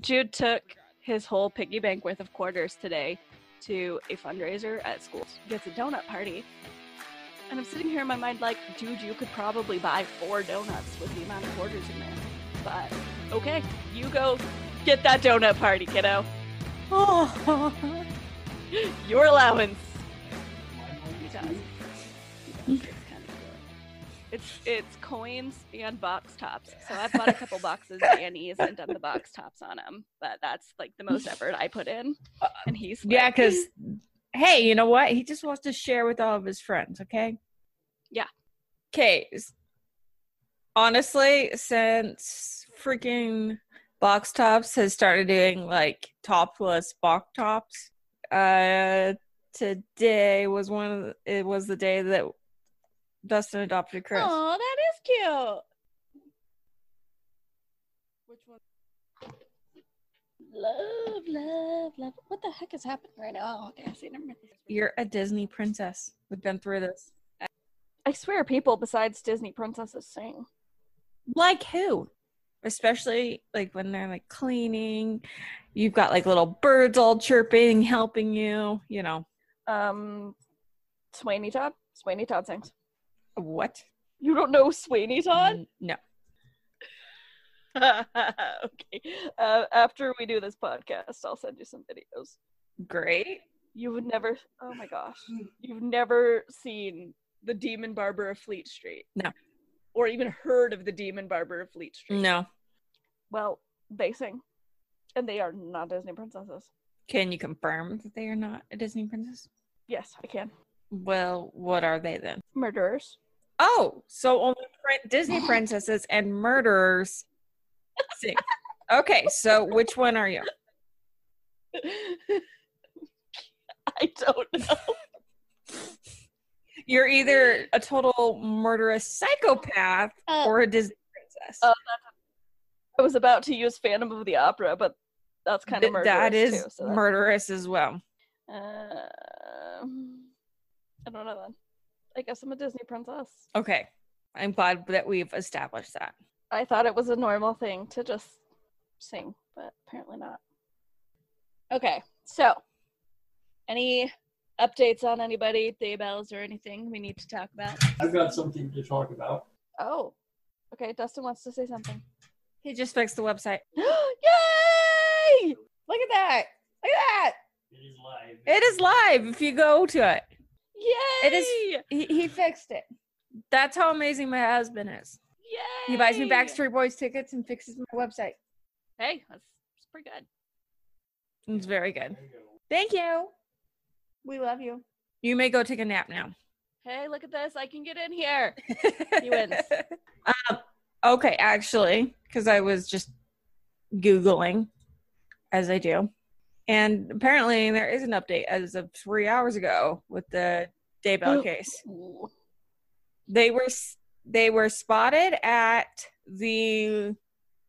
Jude took his whole piggy bank worth of quarters today to a fundraiser at school. He Gets a donut party. And I'm sitting here in my mind like, dude, you could probably buy four donuts with the amount of quarters in there. But okay, you go get that donut party, kiddo. Oh, Your allowance. He does. It's it's coins and box tops. So I've bought a couple boxes of he hasn't done the box tops on them. But that's like the most effort I put in. And he's yeah, because hey, you know what? He just wants to share with all of his friends. Okay. Yeah. Okay. Honestly, since freaking box tops has started doing like topless box tops, uh, today was one of the, it was the day that Dustin adopted Chris. Oh, that is cute. Which one? Love, love, love. What the heck is happening right now? Oh, okay, I see. Never mind. You're a Disney princess. We've been through this. I swear, people besides Disney princesses sing. Like who? Especially like when they're like cleaning. You've got like little birds all chirping, helping you, you know. Um, Sweeney Todd. Sweeney Todd sings. What? You don't know Sweeney Todd? No. okay. Uh, after we do this podcast, I'll send you some videos. Great. You would never. Oh my gosh. You've never seen the Demon Barber of Fleet Street. No. Or even heard of the Demon Barber of Fleet Street. No. Well, they sing. And they are not Disney princesses. Can you confirm that they are not a Disney princess? Yes, I can. Well, what are they then? Murderers. Oh, so only Disney princesses and murderers sing. Okay, so which one are you? I don't know. You're either a total murderous psychopath Uh, or a Disney princess. uh, I was about to use Phantom of the Opera, but that's kind of murderous that is too. So murderous as well. Um, I don't know then. I guess I'm a Disney princess. Okay. I'm glad that we've established that. I thought it was a normal thing to just sing, but apparently not. Okay, so any updates on anybody, Daybells, or anything we need to talk about? I've got something to talk about. Oh, okay. Dustin wants to say something. He just fixed the website. Yay! Look at that. Look at that. It is live. It is live if you go to it. Yay! It is- He, he fixed it. That's how amazing my husband is. Yay! He buys me Backstreet Boys tickets and fixes my website. Hey, that's, that's pretty good. It's very good. There you go. Thank you. We love you. You may go take a nap now. Hey, look at this! I can get in here. He wins. Um, okay, actually, because I was just Googling, as I do. And apparently, there is an update as of three hours ago with the Daybell case. They were they were spotted at the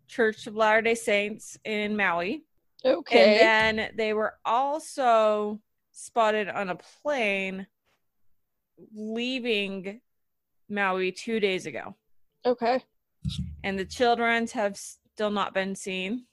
Church of Latter Day Saints in Maui, Okay. and then they were also spotted on a plane leaving Maui two days ago. okay. and the children's have still not been seen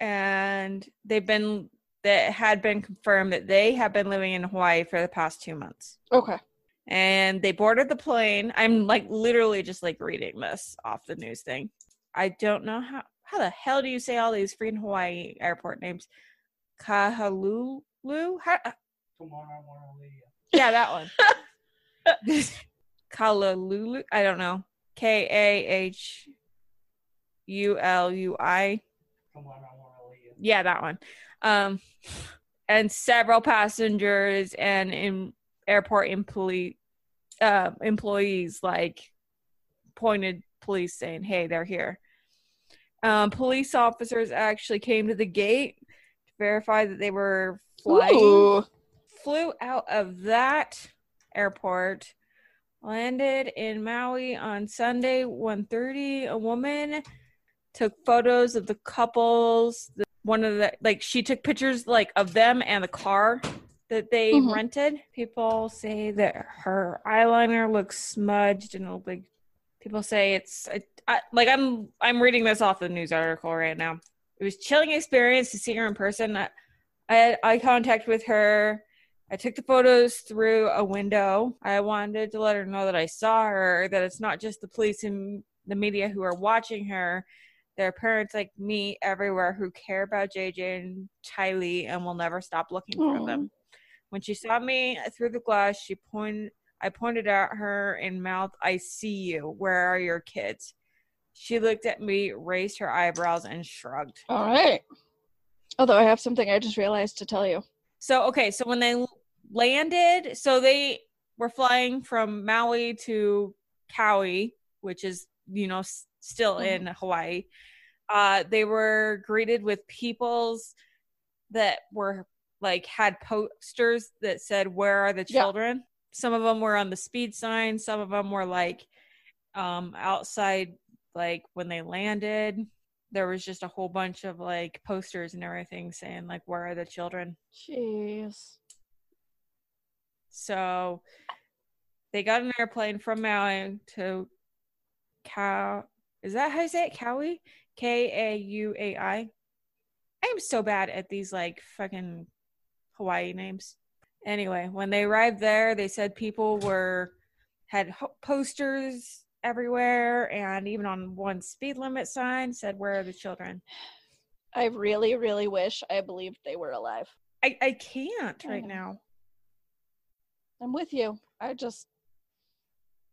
and they've been that had been confirmed that they have been living in hawaii for the past two months Okay. and they boarded the plane i'm like literally just like reading this off the news thing i don't know how how the hell do you say all these freaking hawaii airport names kahalulu how, Come on, I want to leave. yeah that one Kalalulu. I don't know. K A H U L U I. Come on, I want to leave. Yeah, that one. Um, and several passengers and in airport employee uh, employees like pointed police saying, "Hey, they're here." Um, police officers actually came to the gate to verify that they were flying Ooh. flew out of that airport landed in maui on sunday 1.30 a woman took photos of the couples the, one of the like she took pictures like of them and the car that they Mhm. rented people say that her eyeliner looks smudged and like people say it's I, I, like i'm i'm reading this off the news article right now it was chilling experience to see her in person. I, I had eye contact with her. I took the photos through a window. I wanted to let her know that I saw her, that it's not just the police and the media who are watching her. There are parents like me everywhere who care about JJ and Tylee and will never stop looking for them. When she saw me through the glass, she pointed. I pointed at her and mouthed, "I see you. Where are your kids?" She looked at me, raised her eyebrows, and shrugged. All right. Although I have something I just realized to tell you. So okay, so when they landed, so they were flying from Maui to Kauai, which is you know still Mhm. in Hawaii. Uh, they were greeted with peoples that were like had posters that said "Where are the Yeah. children?" Some of them were on the speed sign. Some of them were like um, outside, like when they landed. There was just a whole bunch of like posters and everything saying like "Where are the children?" Jeez. So they got an airplane from Maui to Cow. Is that how you say it? Kauai? K A U A I. I am so bad at these like fucking Hawaii names. Anyway, when they arrived there, they said people were had ho- posters everywhere, and even on one speed limit sign said, "Where are the children?" I really, really wish I believed they were alive. I I can't right know. now. I'm with you. I just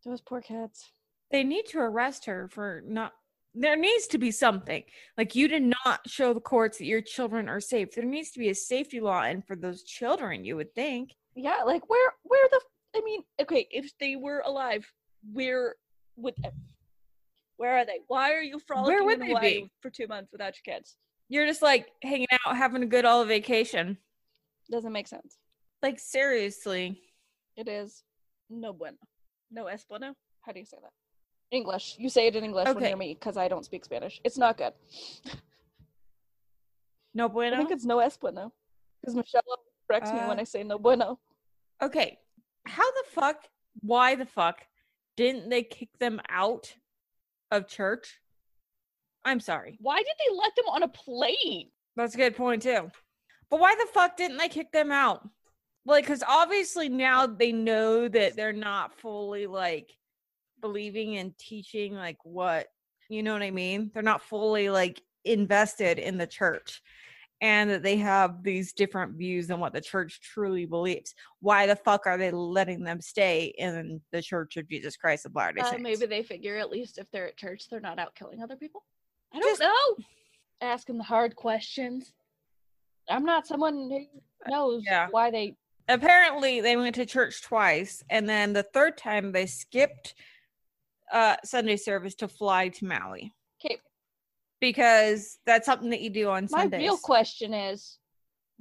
those poor kids. They need to arrest her for not there needs to be something like you did not show the courts that your children are safe there needs to be a safety law and for those children you would think Yeah, like where where the I mean, okay, if they were alive, where would where are they? Why are you frolicking would in they be? for two months without your kids? you're just like hanging out having a good all vacation Doesn't make sense. like seriously It is no bueno. No es bueno. How do you say that? English. You say it in English when Okay. you're me because I don't speak Spanish. It's not good. no bueno. I think it's no es bueno because Michelle corrects me when Uh, I say no bueno. okay how the fuck why the fuck didn't they kick them out of church i'm sorry Why did they let them on a plane? That's a good point too. But why the fuck didn't they kick them out? Like, because obviously now they know that they're not fully like believing and teaching like what you know what I mean. They're not fully like invested in the church, and that they have these different views than what the church truly believes. Why the fuck are they letting them stay in the Church of Jesus Christ of Latter Day Uh, Saints? maybe they figure at least if they're at church, they're not out killing other people. I don't Just- know. Asking the hard questions. I'm not someone who knows yeah. why they. apparently they went to church twice and then the third time they skipped uh sunday service to fly to maui Okay, because that's something that you do on my sundays real question is,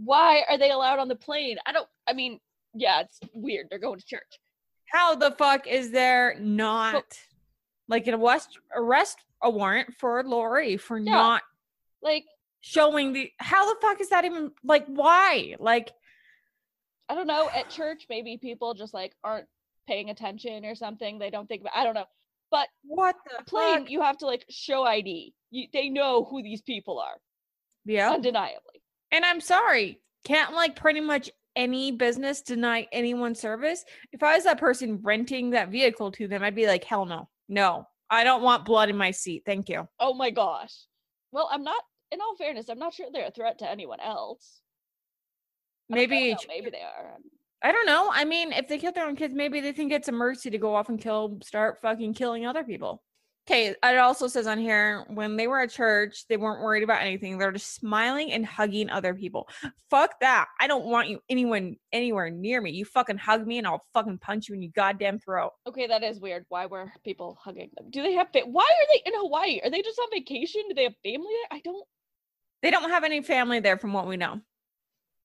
why are they allowed on the plane? I don't. I mean, yeah, it's weird. They're going to church. how the fuck is there not like an arrest arrest a warrant for lori for Yeah. not Like, showing the how the fuck is that even like why like I don't know. At church, maybe people just like aren't paying attention or something. They don't think about. I don't know. But what the plane, fuck? you have to like show ID. You, they know who these people are, yeah undeniably. And I'm sorry, can't like pretty much any business deny anyone service? If I was that person renting that vehicle to them, I'd be like, hell no. No, I don't want blood in my seat. Thank you. Oh my gosh. Well, I'm not. In all fairness, I'm not sure they're a threat to anyone else. I Maybe, know, maybe they are. I don't know. I mean, if they kill their own kids, maybe they think it's a mercy to go off and kill, start fucking killing other people. Okay, it also says on here when they were at church, they weren't worried about anything. They're just smiling and hugging other people. Fuck that. I don't want you anyone anywhere near me. You fucking hug me and I'll fucking punch you in your goddamn throat. Okay, that is weird. Why were people hugging them? Do they have? Fa- Why are they in Hawaii? Are they just on vacation? Do they have family there? I don't. They don't have any family there from what we know.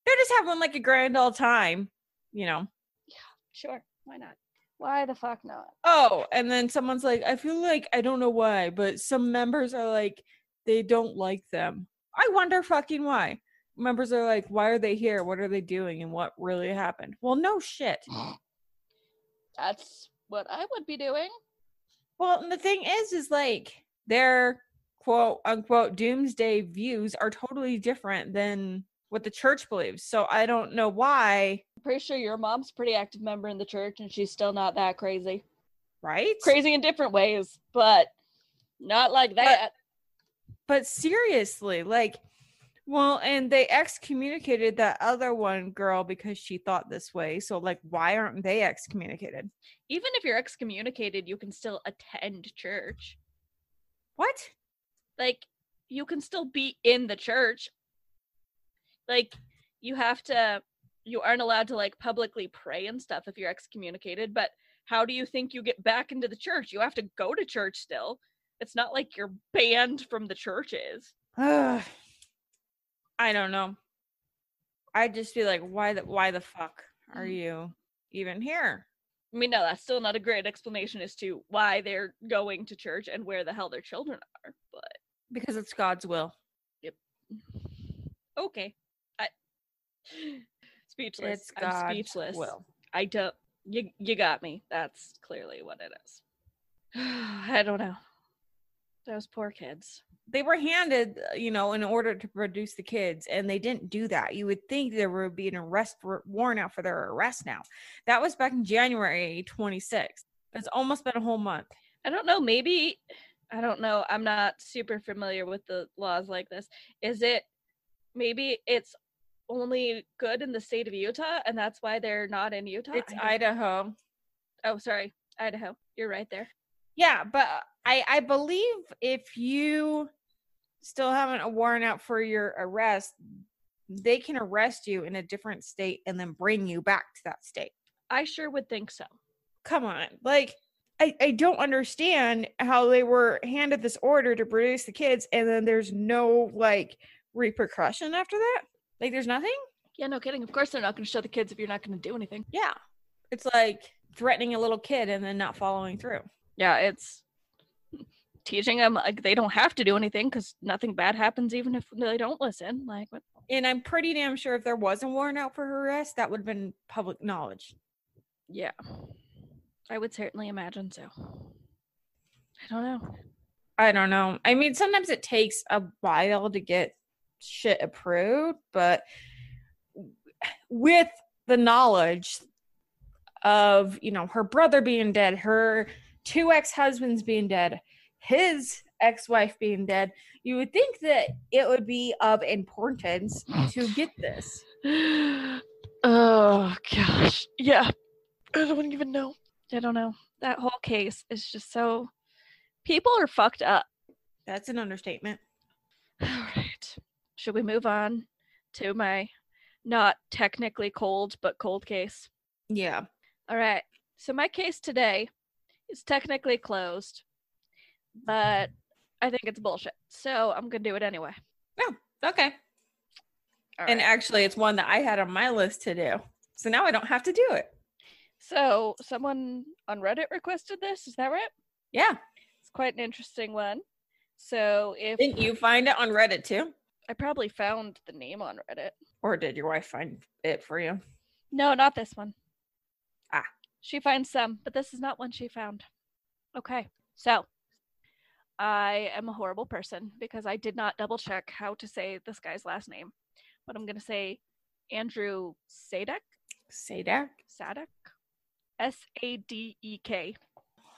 They're just having like a grand old time, you know. Yeah, sure, why not? Why the fuck not? Oh, and then someone's like, I feel like I don't know why, but some members are like, they don't like them. I wonder fucking why. Members are like, why are they here? What are they doing? And what really happened? Well, no shit. That's what I would be doing. Well, and the thing is, is like they're quote unquote doomsday views are totally different than what the church believes. So I don't know why, Pretty sure your mom's a pretty active member in the church and she's still not that crazy. right? Crazy in different ways, but not like that. But seriously, like, well, and they excommunicated that other one girl because she thought this way. So, like, why aren't they excommunicated? Even if you're excommunicated, you can still attend church. What? Like, you can still be in the church. Like, you have to, you aren't allowed to like publicly pray and stuff if you're excommunicated, but how do you think you get back into the church? You have to go to church still. It's not like you're banned from the churches. I don't know. I'd just be like, why the why the fuck are Mhm. you even here? I mean, no, that's still not a great explanation as to why they're going to church and where the hell their children are, but Because it's God's will. Yep okay. I speechless. It's I'm God's speechless. will. I don't you you got me. That's clearly what it is. I don't know. Those poor kids. They were handed, you know, in order to produce the kids, and they didn't do that. You would think there would be an arrest warrant out for their arrest now. That was back in January 26th. It's almost been a whole month. I don't know, maybe I don't know. I'm not super familiar with the laws like this. Is it maybe it's only good in the state of Utah and that's why they're not in Utah? It's Idaho. Oh, sorry. Idaho. You're right there. Yeah, but I I believe if you still haven't a warrant out for your arrest, they can arrest you in a different state and then bring you back to that state. I sure would think so. Come on. Like I, I don't understand how they were handed this order to produce the kids and then there's no like repercussion after that. Like there's nothing? Yeah, no kidding. Of course they're not going to show the kids if you're not going to do anything. Yeah. It's like threatening a little kid and then not following through. Yeah, it's teaching them like they don't have to do anything because nothing bad happens even if they don't listen. Like, what? And I'm pretty damn sure if there was a warrant out for her arrest, that would have been public knowledge. yeah, I would certainly imagine so. I don't know. I don't know. I mean, sometimes it takes a while to get shit approved, but with the knowledge of, you know, her brother being dead, her two ex-husbands being dead, his ex-wife being dead, you would think that it would be of importance to get this. oh gosh, yeah. I don't even know. I don't know. That whole case is just so. People are fucked up. That's an understatement. All right. Should we move on to my not technically cold but cold case? Yeah. All right. So my case today is technically closed, but I think it's bullshit. So I'm gonna do it anyway. No, okay. All And actually, it's one that I had on my list to do. So now I don't have to do it. so someone on Reddit requested this. Is that right? Yeah. It's quite an interesting one. So if Didn't you find it on Reddit too? I probably found the name on Reddit. Or did your wife find it for you? No, not this one. Ah. She finds some, but this is not one she found. Okay. So I am a horrible person because I did not double check how to say this guy's last name. But I'm going to say Andrew Sadek. Sadek? Sadek? S A D E K.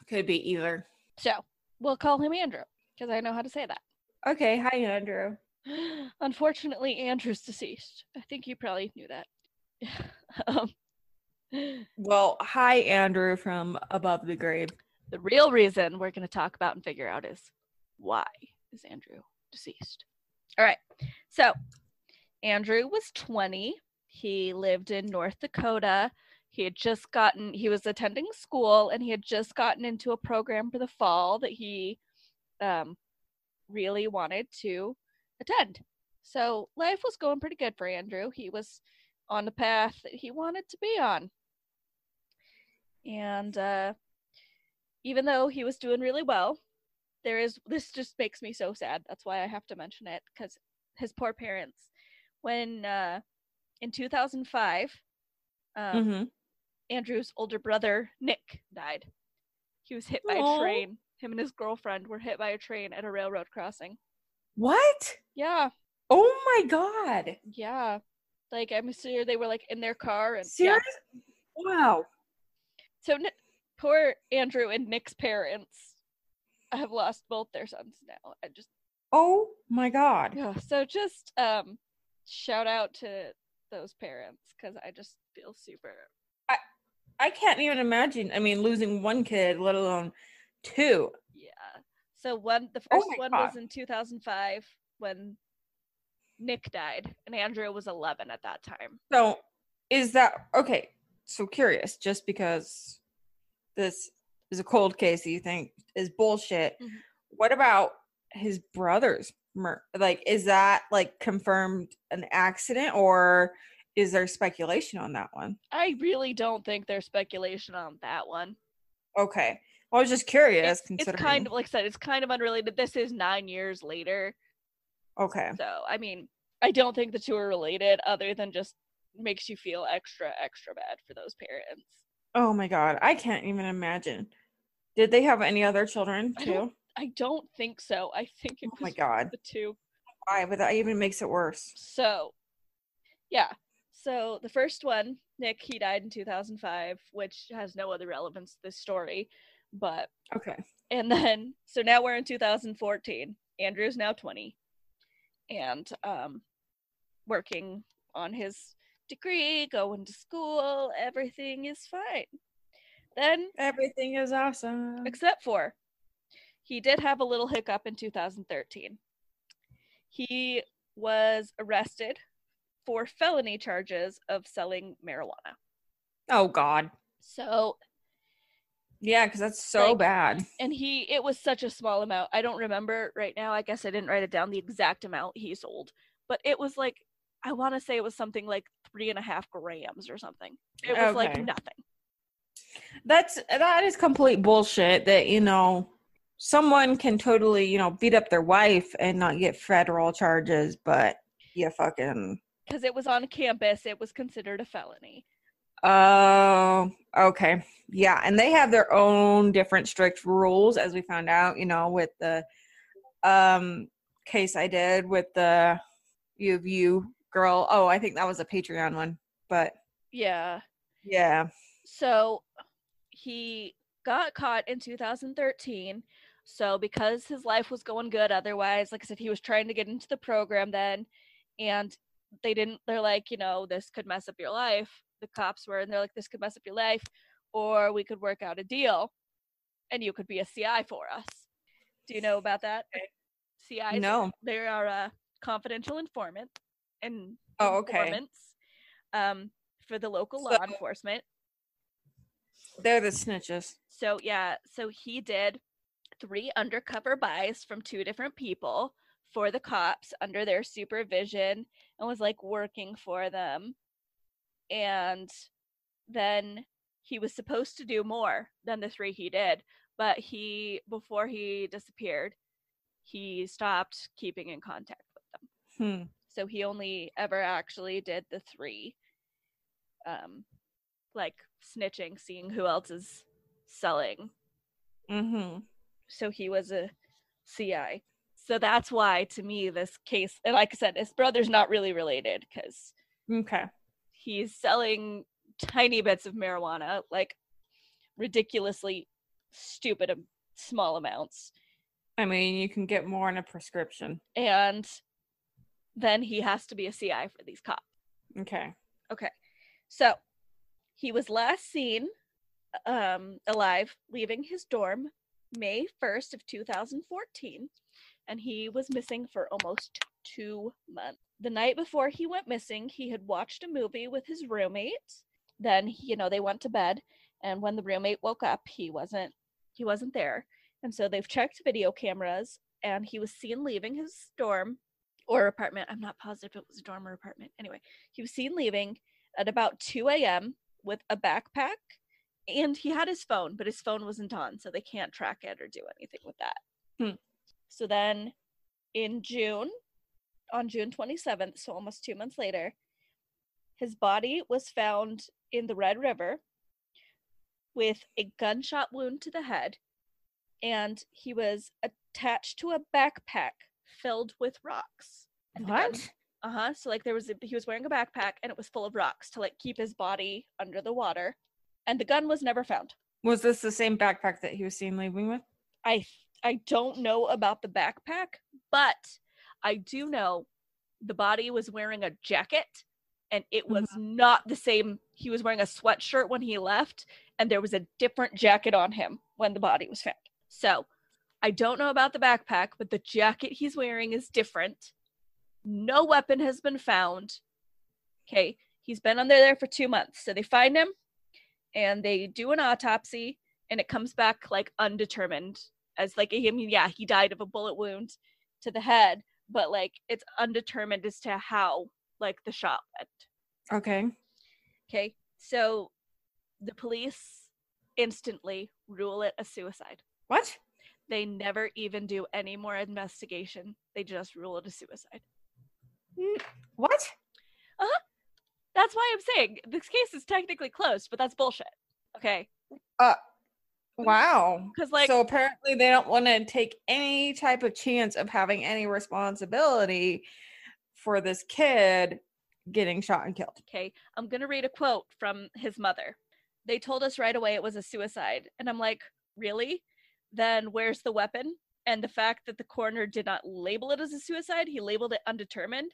Could be either. So we'll call him Andrew because I know how to say that. Okay. Hi, Andrew. Unfortunately, Andrew's deceased. I think you probably knew that. um, Well, hi, Andrew from above the grave. the real reason we're going to talk about and figure out is why is Andrew deceased? All right. So, Andrew was 20. He lived in North Dakota. He had just gotten, he was attending school and he had just gotten into a program for the fall that he um, really wanted to attend. So, life was going pretty good for Andrew. He was on the path that he wanted to be on. And uh, even though he was doing really well, there is this just makes me so sad. That's why I have to mention it because his poor parents, when uh, in 2005, um, Mhm. Andrew's older brother Nick died. He was hit by Aw. a train him and his girlfriend were hit by a train at a railroad crossing. What? Yeah, Oh my god. yeah. Like I'm sure they were like in their car and yeah. Serious? Wow. So poor Andrew and Nick's parents have lost both their sons now. I just Oh my god. yeah. So just um shout out to those parents because I just feel super. I I can't even imagine. I mean, losing one kid, let alone two. So one the Oh first my one God. was in 2005 when Nick died and Andrew was 11 at that time. So, is that okay? So curious, just because this is a cold case that you think is bullshit. Mhm. What about his brother's mur- Like, is that like confirmed an accident, or is there speculation on that one? I really don't think there's speculation on that one. Okay, I was just curious. It's, it's kind of like I said, it's kind of unrelated. This is nine years later. okay. So, I mean, I don't think the two are related other than just makes you feel extra, extra bad for those parents. Oh my god, I can't even imagine. Did they have any other children I too? don't- I don't think so. I think it Oh my god, the two. why? But that even makes it worse. So, yeah. So the first one, Nick, he died in 2005, which has no other relevance to this story. But, Okay. and then, so now we're in 2014. Andrew's now 20 and um, working on his degree, going to school. Everything is fine. Then Everything is awesome. except for he did have a little hiccup in 2013. He was arrested for felony charges of selling marijuana. Oh God. So, Yeah, because that's so Like- bad. and he, it was such a small amount. I don't remember right now. I guess I didn't write it down the exact amount he sold, but it was like, I want to say it was something like three and a half grams or something. It was like nothing. That's that is complete bullshit. That you know, someone can totally you know beat up their wife and not get federal charges, but you fucking Because it was on campus, it was considered a felony. Oh okay yeah, and they have their own different strict rules, as we found out. You know, with the um case I did with the U of U girl. Oh, I think that was a Patreon one, but Yeah. yeah. So he got caught in 2013. So because his life was going good otherwise, like I said, he was trying to get into the program then and they didn't they're like, you know, this could mess up your life. The cops were and they're like, this could mess up your life, or we could work out a deal and you could be a CI for us. Do you know about that? CIs No. they are a confidential informant and Oh, okay. informants um, for the local law enforcement. They're the snitches. So yeah, so he did three undercover buys from two different people for the cops under their supervision and was like working for them. And then he was supposed to do more than the three he did, but he before he disappeared, he stopped keeping in contact with them. Hmm. So he only ever actually did the three. Um like snitching, seeing who else is selling. Mm-hmm. So he was a CI. So that's why to me this case and like I said, his brother's not really related because Okay. He's selling tiny bits of marijuana, like ridiculously stupid small amounts. I mean, you can get more in a prescription. And then he has to be a CI for these cops. Okay. Okay. So he was last seen um, alive leaving his dorm May 1st of 2014 and he was missing for almost 2 months. The night before he went missing, he had watched a movie with his roommate. Then, you know, they went to bed and when the roommate woke up, he wasn't he wasn't there. And so they've checked video cameras and he was seen leaving his dorm or apartment. I'm not positive if it was a dorm or apartment. Anyway, he was seen leaving at about 2 a.m. with a backpack and he had his phone, but his phone wasn't on, so they can't track it or do anything with that. Hmm. So then in June, on June 27th, so almost two months later, his body was found in the Red River with a gunshot wound to the head and he was attached to a backpack filled with rocks. And What? uh-huh so like there was a, he was wearing a backpack and it was full of rocks to like keep his body under the water and the gun was never found Was this the same backpack that he was seen leaving with? i i don't know about the backpack but i do know the body was wearing a jacket and it was mm-hmm. not the same. He was wearing a sweatshirt when he left and there was a different jacket on him when the body was found. So i don't know about the backpack but the jacket he's wearing is different. No weapon has been found. Okay he's been under there for two months. So they find him and they do an autopsy and it comes back like undetermined as like I mean yeah he died of a bullet wound to the head but like it's undetermined as to how like the shot went Okay. okay so the police instantly rule it a suicide What? they never even do any more investigation they just rule it a suicide What? Uh-huh. That's why i'm saying this case is technically closed but that's bullshit okay Wow. because like so apparently they don't want to take any type of chance of having any responsibility for this kid getting shot and killed. Okay, I'm to read a quote from his mother. They told us right away it was a suicide. And I'm like, really? Then where's the weapon? And the fact that the coroner did not label it as a suicide, he labeled it undetermined.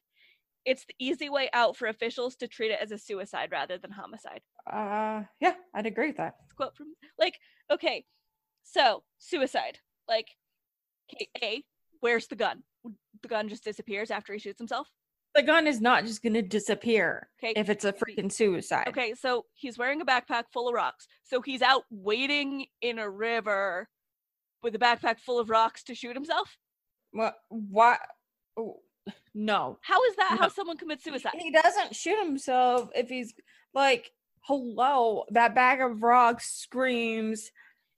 It's the easy way out for officials to treat it as a suicide rather than homicide. Uh yeah, I'd agree with that. Quote from, like, okay, so suicide. Like, okay, A, where's the gun? The gun just disappears after he shoots himself. The gun is not just going to disappear Okay, if it's a freaking suicide. Okay, so he's wearing a backpack full of rocks. So he's out wading in a river with a backpack full of rocks to shoot himself. What? What? oh, No. How is that how someone commits suicide? He doesn't shoot himself if he's like, hello, that bag of rocks screams,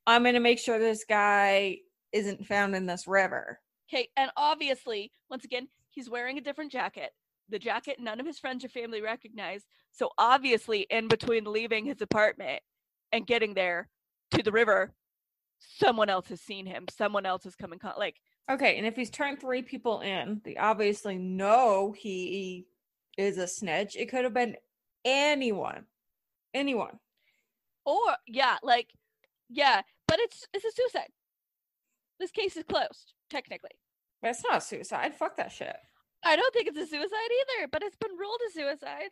I'm going to make sure this guy isn't found in this river. Okay, and obviously, once again, he's wearing a different jacket. The jacket none of his friends or family recognize. So obviously, in between leaving his apartment and getting there to the river, someone else has seen him. Someone else has come in con- like Okay, and if he's turned three people in, they obviously know he is a snitch. It could have been anyone. Anyone. or yeah, like yeah, but it's it's a suicide. This case is closed technically. It's not suicide. Fuck that shit. I don't think it's a suicide either, but it's been ruled a suicide.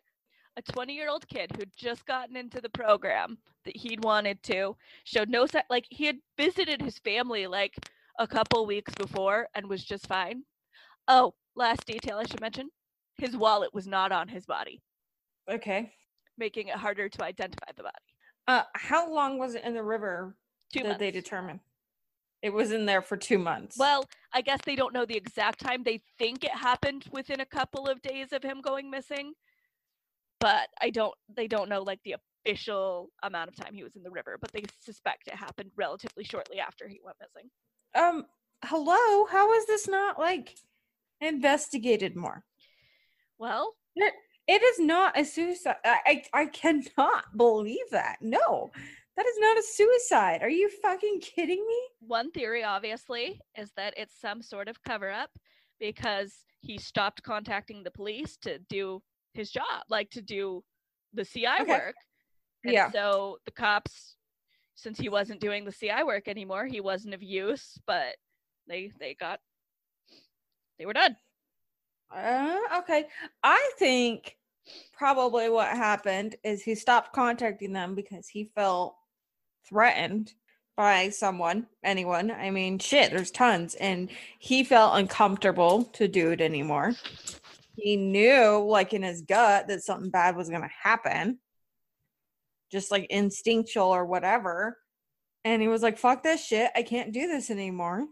A 20 year old kid who'd just gotten into the program that he'd wanted to showed no sign, like, he had visited his family like a couple weeks before and was just fine. Oh, last detail I should mention his wallet was not on his body, Okay. Making it harder to identify the body. Uh, how long was it in the river Two that they months. determine? It was in there for two months. Well, I guess they don't know the exact time. They think it happened within a couple of days of him going missing, but I don't. They don't know like the official amount of time he was in the river, but they suspect it happened relatively shortly after he went missing. um, hello. How is this not like investigated more? Well, It is not a suicide. I, I I cannot believe that. No, that is not a suicide. Are you fucking kidding me? one theory obviously is that it's some sort of cover up because he stopped contacting the police to do his job, like to do the CI Okay. work. And Yeah. so the cops, since he wasn't doing the CI work anymore, he wasn't of use, but they they got they were done. Uh, okay. I think probably what happened is he stopped contacting them because he felt threatened by someone, anyone. I mean, shit, there's tons. And he felt uncomfortable to do it anymore. He knew, like in his gut, that something bad was going to happen, just like instinctual or whatever. And he was like, fuck this shit. I can't do this anymore.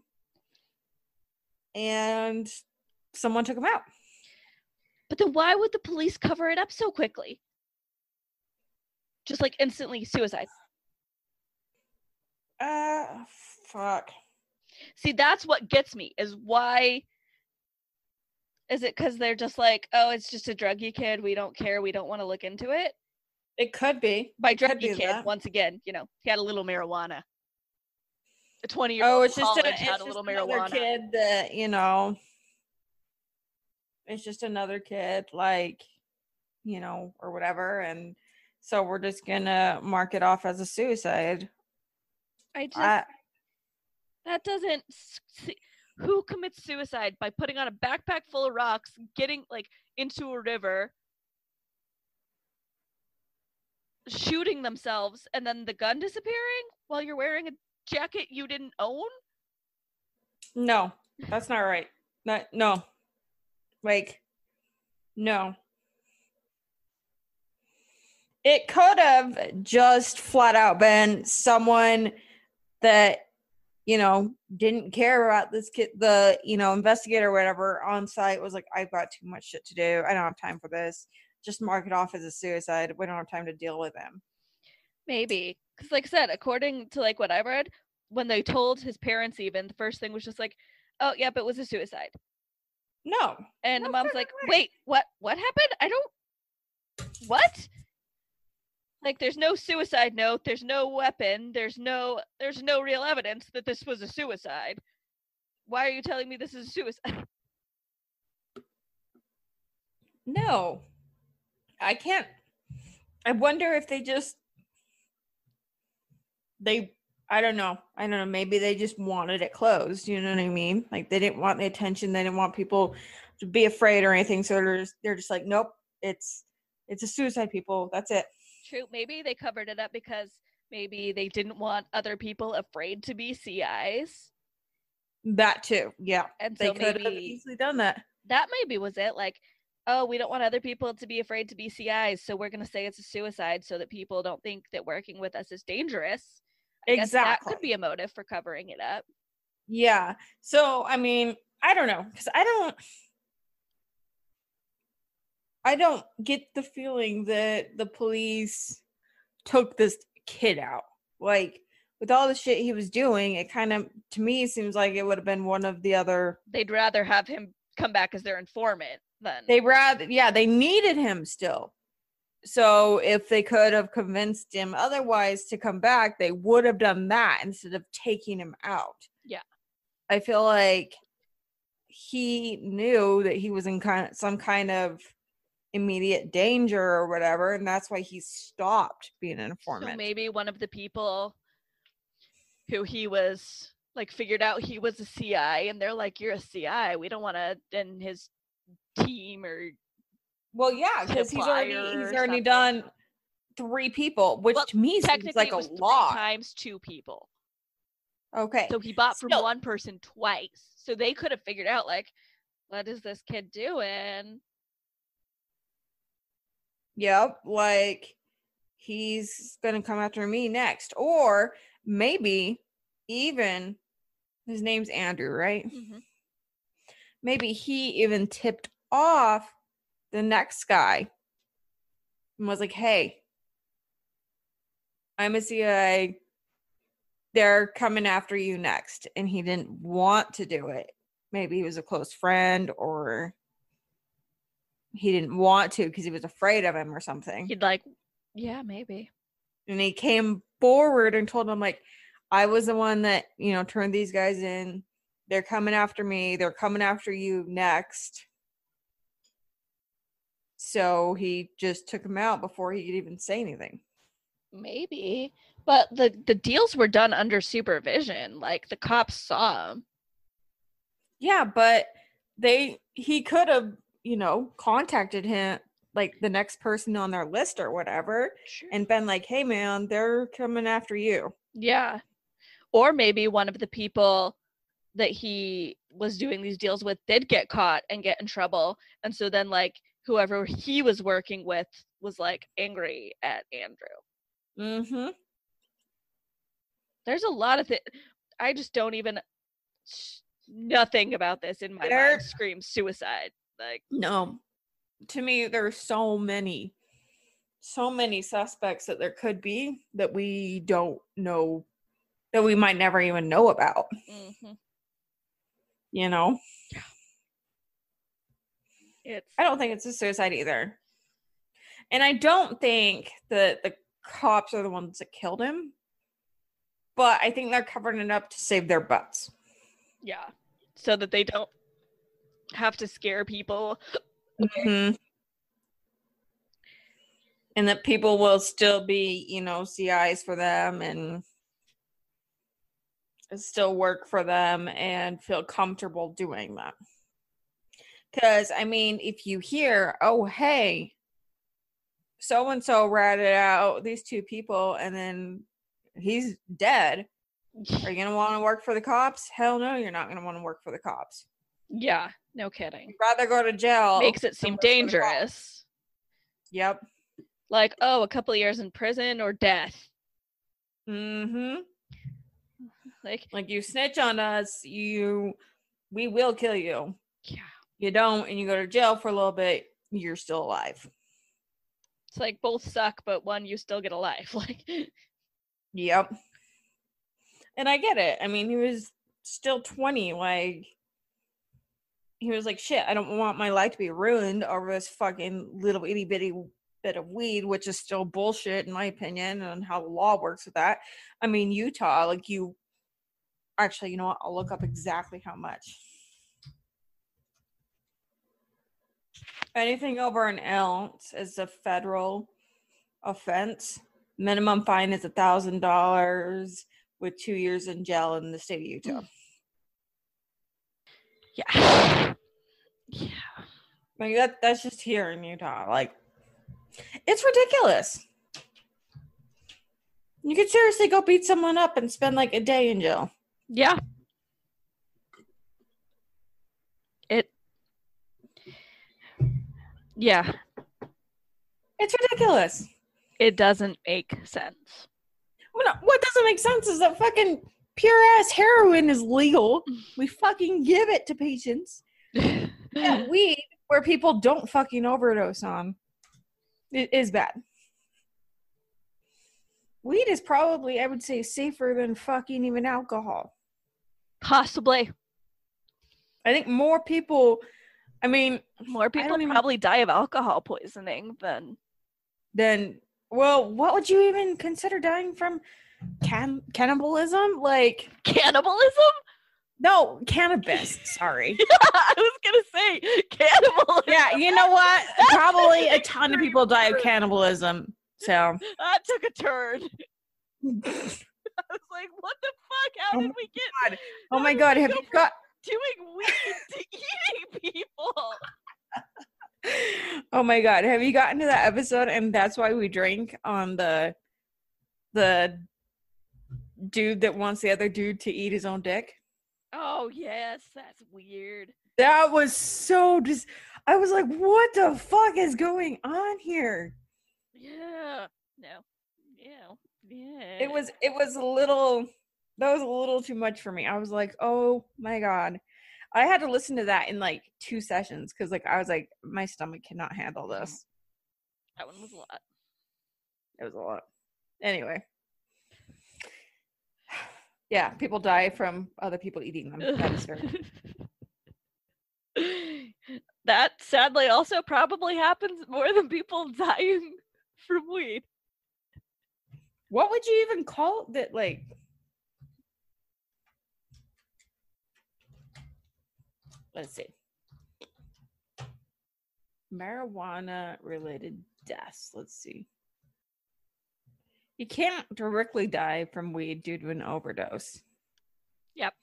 And someone took him out. But then why would the police cover it up so quickly? Just like instantly suicide. Uh, fuck. See, that's what gets me is why is it because they're just like, oh, it's just a druggy kid. We don't care. We don't want to look into it. It could be. By druggy kid, that. once again, you know, he had a little marijuana. a 20 year Oh, old it's just a, it's had a little marijuana. kid that you know. It's just another kid, like, you know, or whatever, and so we're just gonna mark it off as a suicide. I just I, that doesn't s- s- who commits suicide by putting on a backpack full of rocks, getting like into a river, shooting themselves, and then the gun disappearing while you're wearing a jacket you didn't own? no, that's not right. Not no, like, no. It could have just flat out been someone that you know didn't care about this kid. The you know investigator or whatever on site was like, "I've got too much shit to do. I don't have time for this. Just mark it off as a suicide. We don't have time to deal with him." Maybe. Because, like I said, according to like what I read, when they told his parents, even the first thing was just like, "Oh, yep, it was a suicide." No, And the mom's like, way. "Wait, what? What happened? I don't. What? Like, there's no suicide note. There's no weapon. There's no. There's no real evidence that this was a suicide. Why are you telling me this is a suicide? no, I can't. I wonder if they just they I don't know. I don't know. Maybe they just wanted it closed. You know what I mean? Like they didn't want the attention. They didn't want people to be afraid or anything. So they're just, they're just like, nope. It's it's a suicide. People. That's it. True. Maybe they covered it up because maybe they didn't want other people afraid to be CIs, That too. Yeah. and They so could have maybe easily done that. that maybe was it. Like, oh, we don't want other people to be afraid to be CIs, so we're gonna say it's a suicide so that people don't think that working with us is dangerous. I guess that Exactly. could be a motive for covering it up. Yeah. So I mean, I don't know because I don't. I don't get the feeling that the police took this kid out. Like with all the shit he was doing, it kind of to me seems like it would have been one of the other. They'd rather have him come back as their informant than They rather, yeah, they needed him still. So if they could have convinced him otherwise to come back, they would have done that instead of taking him out. Yeah. I feel like he knew that he was in kind of some kind of immediate danger or whatever, and that's why he stopped being an so informant. maybe one of the people who he was like figured out he was a CI and they're like, You're a CI. We don't wanna and his team or well, yeah, because he's already he's already something. done three people, which Well, to me seems technically like it a lot. times two people. Okay. So he bought from Still. one person twice. So they could have figured out like, what is this kid doing? Yep, like he's gonna come after me next. Or maybe even his name's Andrew, right? Mhm. Maybe he even tipped off the next guy and was like, hey, I'm a CIA. They're coming after you next. And he didn't want to do it. Maybe he was a close friend or he didn't want to because he was afraid of him or something. He'd like, yeah, maybe. and he came forward and told him like i was the one that you know turned these guys in they're coming after me they're coming after you next so he just took him out before he could even say anything Maybe. But the the deals were done under supervision. Like the cops saw him. yeah but they he could have you know contacted him like the next person on their list or whatever and been like hey man they're coming after you Yeah. Or maybe one of the people that he was doing these deals with did get caught and get in trouble. And so then like whoever he was working with was like angry at Andrew. mm-hmm There's a lot of things. I just don't even nothing about this in my There- mind screams suicide. Like No. To me, there are so many, so many suspects that there could be that we don't know, that we might never even know about, mhm. you know? It's I don't think it's a suicide either. And I don't think that the cops are the ones that killed him. but I think they're covering it up to save their butts. Yeah. So that they don't have to scare people. Mhm. And that people will still be, you know, CIs for them and still work for them and feel comfortable doing that. Because, I mean, if you hear, oh, hey, so and so ratted out these two people and then he's dead, are you going to want to work for the cops? Hell no, you're not going to want to work for the cops. Yeah, no kidding. You'd rather go to jail. Makes it seem work for the cops. dangerous. Yep. Like, oh, a couple of years in prison or death. Mm-hmm. Like, Like you snitch on us, you we will kill you. yeah. You don't, and you go to jail for a little bit, you're still alive. It's like both suck, but one you still get a life. Like, Yep. And I get it. I mean, he was still 20. Like, he was like, shit, I don't want my life to be ruined over this fucking little itty bitty bit of weed, which is still bullshit, in my opinion, and how the law works with that. I mean, Utah, like, you actually, you know what? I'll look up exactly how much. Anything over an ounce is a federal offense. Minimum fine is a thousand dollars with two years in jail in the state of Utah. yeah. Yeah. Like that that's just here in Utah. Like it's ridiculous. You could seriously go beat someone up and spend like a day in jail. Yeah. Yeah, It's ridiculous. it doesn't make sense. What what doesn't make sense is that fucking pure ass heroin is legal. We fucking give it to patients. Yeah, weed where people don't fucking overdose on it is bad. Weed is probably, I would say, safer than fucking even alcohol. Possibly. I think more people, I mean, More people even- probably die of alcohol poisoning than. then, well, what would you even consider dying from? Can- cannibalism? Like, Cannibalism? no, cannabis. Sorry. I was gonna say cannibalism. yeah, you know what? Probably a ton of people die of cannibalism. So, That took a turn. I was like, what the fuck? How Oh did we get God. oh my god, have you got doing weed to eating people? oh my god have you gotten to that episode and that's why we drink on um, the the dude that wants the other dude to eat his own dick Oh yes, that's weird. that was so just i was like what the fuck is going on here Yeah. No. Yeah. Yeah. it was it was a little that was a little too much for me i was like oh my god i had to listen to that in like two sessions because like i was like my stomach cannot handle this that one was a lot. It was a lot. Anyway. Yeah, people die from other people eating them. That is fair. that sadly also probably happens more than people dying from weed. what would you even call that like let's see. Marijuana related deaths. Let's see. You can't directly die from weed due to an overdose. Yep.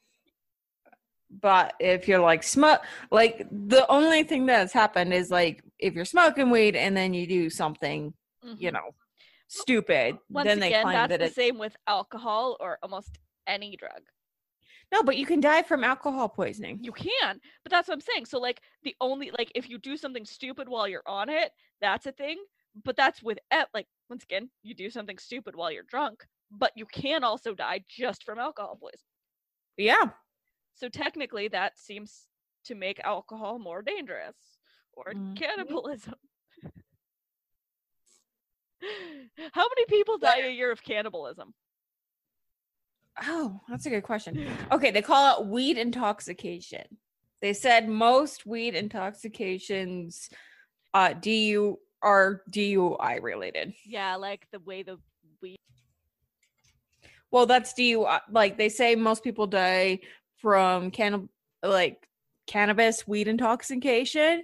But if you're like smoke, like the only thing that's happened is like if you're smoking weed and then you do something, you Mhm. know, stupid, Once then they again, claim that's that the same with alcohol or almost any drug. No, but you can die from alcohol poisoning. You can, but that's what I'm saying. So like the only like if you do something stupid while you're on it, that's a thing. But that's with like once again, you do something stupid while you're drunk, but you can also die just from alcohol poisoning. Yeah, So technically, that seems to make alcohol more dangerous or Mhm. cannibalism. How many people die a year of cannibalism? Oh, that's a good question. Okay, they call it weed intoxication. They said most weed intoxications uh DU are DUI related. Yeah, like the way the weed. Well, that's DUI. Like they say, most people die from can like cannabis, weed intoxication,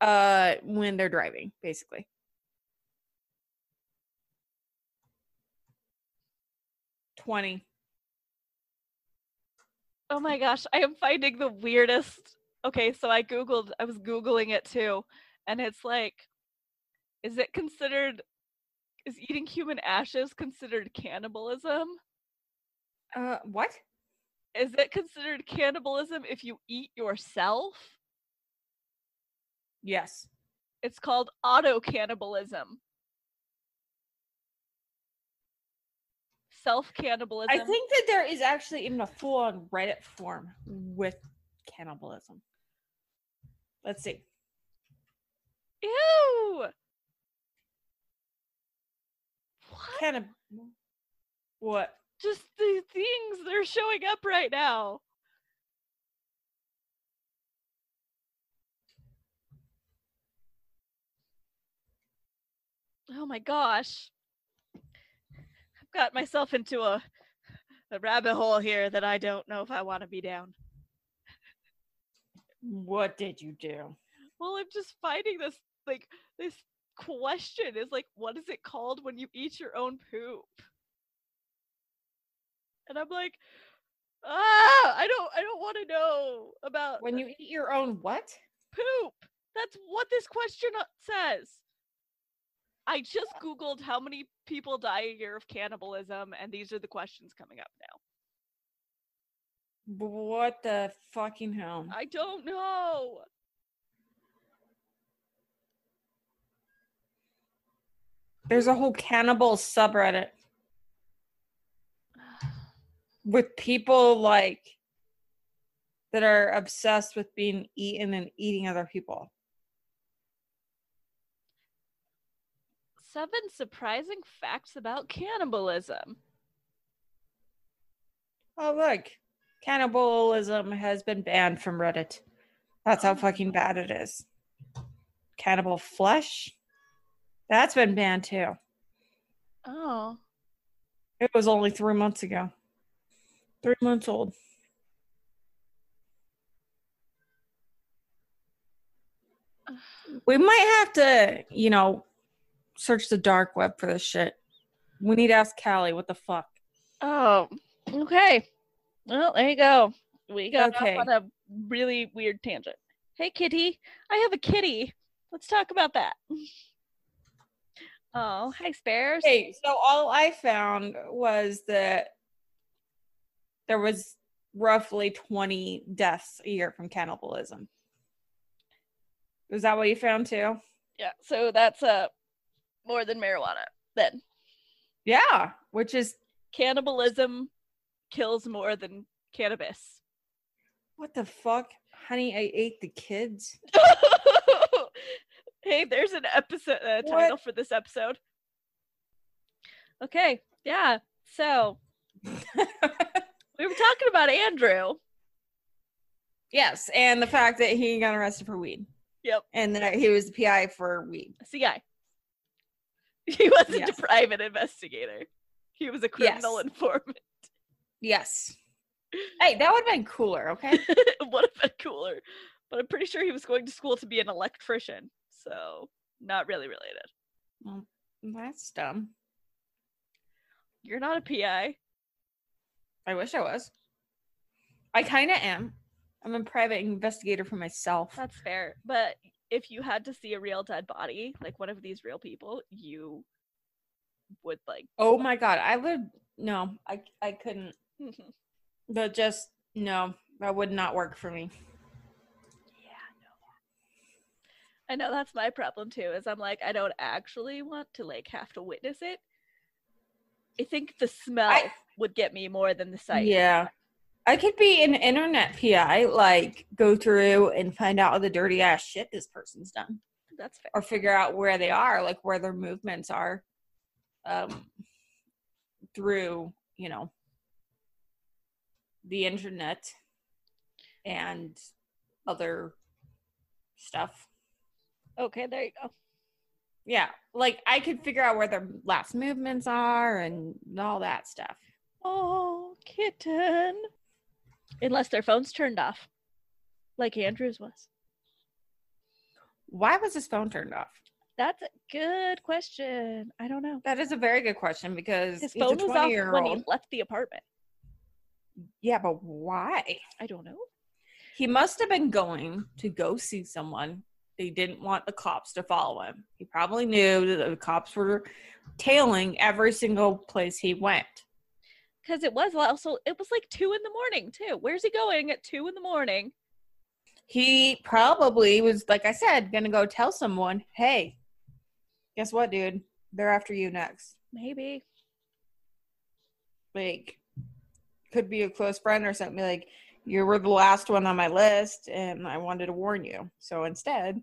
uh, when they're driving, basically. Twenty. Oh my gosh, I am finding the weirdest. Okay, so I googled. I was googling it too, and it's like, is it considered? Is eating human ashes considered cannibalism? Uh, what? Is it considered cannibalism if you eat yourself? Yes. It's called auto cannibalism. Self cannibalism. I think that there is actually even a full on Reddit form with cannibalism. Let's see. Ew. What? Cannib. What? Just the things that are showing up right now. Oh my gosh. I've got myself into a, a rabbit hole here that I don't know if I want to be down. What did you do? Well, I'm just finding this like this question is like what is it called when you eat your own poop? And I'm like, ah, I don't I don't want to know about When you eat your own what? poop. That's what this question uh, says. I just googled how many people die a year of cannibalism and these are the questions coming up now. What the fucking hell? I don't know. There's a whole cannibal subreddit with people like that are obsessed with being eaten and eating other people. Seven surprising facts about cannibalism. Oh, look. Cannibalism has been banned from Reddit. That's how fucking bad it is. Cannibal flesh? That's been banned too. Oh. It was only three months ago. Three months old. We might have to, you know, search the dark web for this shit. We need to ask Callie what the fuck. Oh. Okay. Well, there you go. We got Okay. off on a really weird tangent. Hey kitty. I have a kitty. Let's talk about that. Oh, hi spares. Hey, so all I found was that there was roughly 20 deaths a year from cannibalism. Is that what you found too? Yeah, so that's uh more than marijuana. Then Yeah, which is cannibalism kills more than cannabis. what the fuck? Honey, I ate the kids. hey, there's an episode uh, What? title for this episode. Okay, yeah. So we were talking about Andrew. yes, and the fact that he got arrested for weed. Yep, And that he was the PI for weed. CI. He wasn't Yes. a private investigator. He was a criminal Yes. informant. Yes. Hey, that would have been cooler, okay? Would have been cooler. But I'm pretty sure he was going to school to be an electrician. So not really related. well, that's dumb. You're not a PI. I wish I was. I kind of am. I'm a private investigator for myself. That's fair. But if you had to see a real dead body, like one of these real people, you would like Oh my god, I would no, I I couldn't. But just no, that would not work for me. Yeah, no. I know that's my problem too, is I'm like, I don't actually want to like have to witness it. I think the smell I- would get me more than the sight. Yeah. I could be an internet PI, like go through and find out all the dirty ass shit this person's done. That's fair. Or figure out where they are, like where their movements are. Um through, you know, the internet and other stuff. Okay, there you go. Yeah, like I could figure out where their last movements are and all that stuff. Oh, kitten. Unless their phone's turned off, like Andrew's was. Why was his phone turned off? That's a good question. I don't know. That is a very good question because His phone was off when he left the apartment. Yeah, but why? I don't know. He must have been going to go see someone. They didn't want the cops to follow him. He probably knew that the cops were tailing every single place he went. Because it was also, it was like two in the morning, too. Where's he going at two in the morning? He probably was, like I said, gonna go tell someone, hey, guess what, dude? They're after you next. Maybe. Like, could be a close friend or something. Like, you were the last one on my list, and I wanted to warn you. So instead,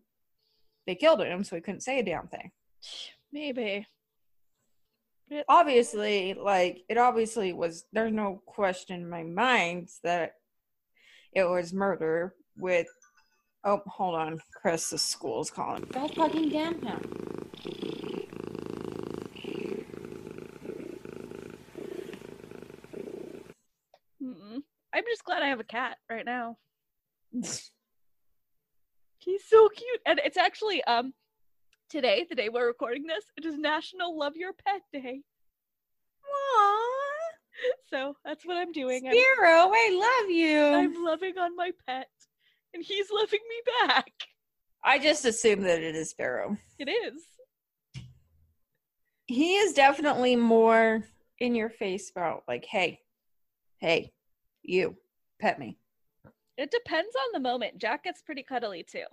they killed him, so he couldn't say a damn thing. Maybe. Obviously like it obviously was there's no question in my mind that it was murder with oh hold on chris the school's calling don't fucking damn him Mm-mm. I'm just glad I have a cat right now. He's so cute. And it's actually um today, the day we're recording this, it is National Love Your Pet Day. Aww. So that's what I'm doing. I'm, I love you. I'm loving on my pet. And he's loving me back. I just assume that it is Sparrow. It is. He is definitely more in your face about like, hey, hey, you, pet me. It depends on the moment. Jack gets pretty cuddly too.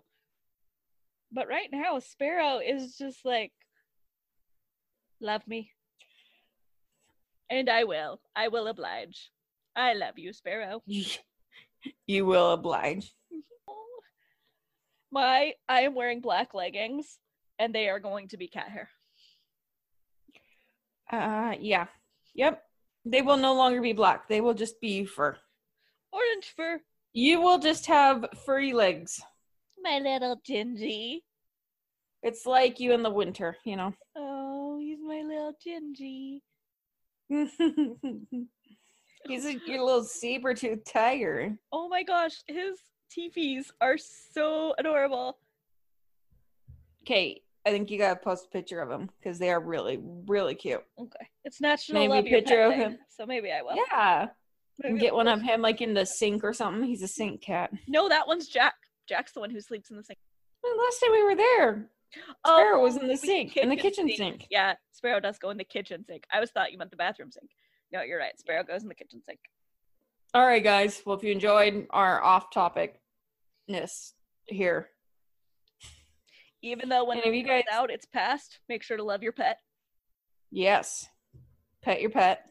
But right now, Sparrow is just like, love me. And I will. I will oblige. I love you, Sparrow. you will oblige. My I am wearing black leggings and they are going to be cat hair. Uh, yeah. Yep. They will no longer be black. They will just be fur. Orange fur. You will just have furry legs. My little Gingy. It's like you in the winter, you know. Oh, he's my little Gingy. He's a, your little saber-toothed tiger. Oh my gosh, his teepees are so adorable. Okay, I think you gotta post a picture of him because they are really, really cute. Okay. It's National Maybe Love picture of him. So maybe I will. Yeah, Maybe get one of him like in the sink or something. He's a sink cat. No, that one's Jack. Jack's the one who sleeps in the sink. Well, last time we were there, Sparrow was in the sink, in the kitchen sink. Yeah, Sparrow does go in the kitchen sink. I was thought you meant the bathroom sink. No, you're right. Sparrow goes in the kitchen sink. All right, guys. Well, if you enjoyed our off-topicness here, Even though when it you guys- out, it's past. Make sure to love your pet. yes, pet your pet,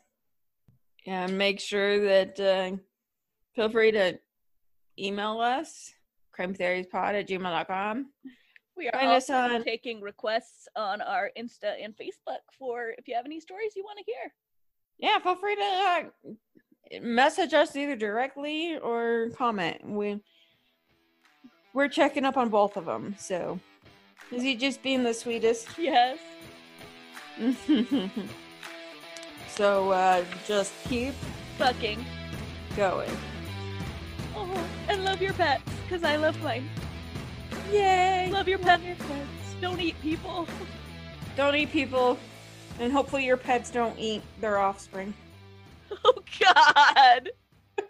and make sure that uh, feel free to email us crimetheoriespod at gmail.com. We are Find also on- taking requests on our Insta and Facebook for if you have any stories you want to hear. Yeah, feel free to uh, message us either directly or comment. We we're checking up on both of them. So, is he just being the sweetest? Yes. so uh, just keep Fucking. going. And love your pets, because I love mine. Yay! Love your pets. Don't eat people. Don't eat people, and hopefully your pets don't eat their offspring. Oh, God.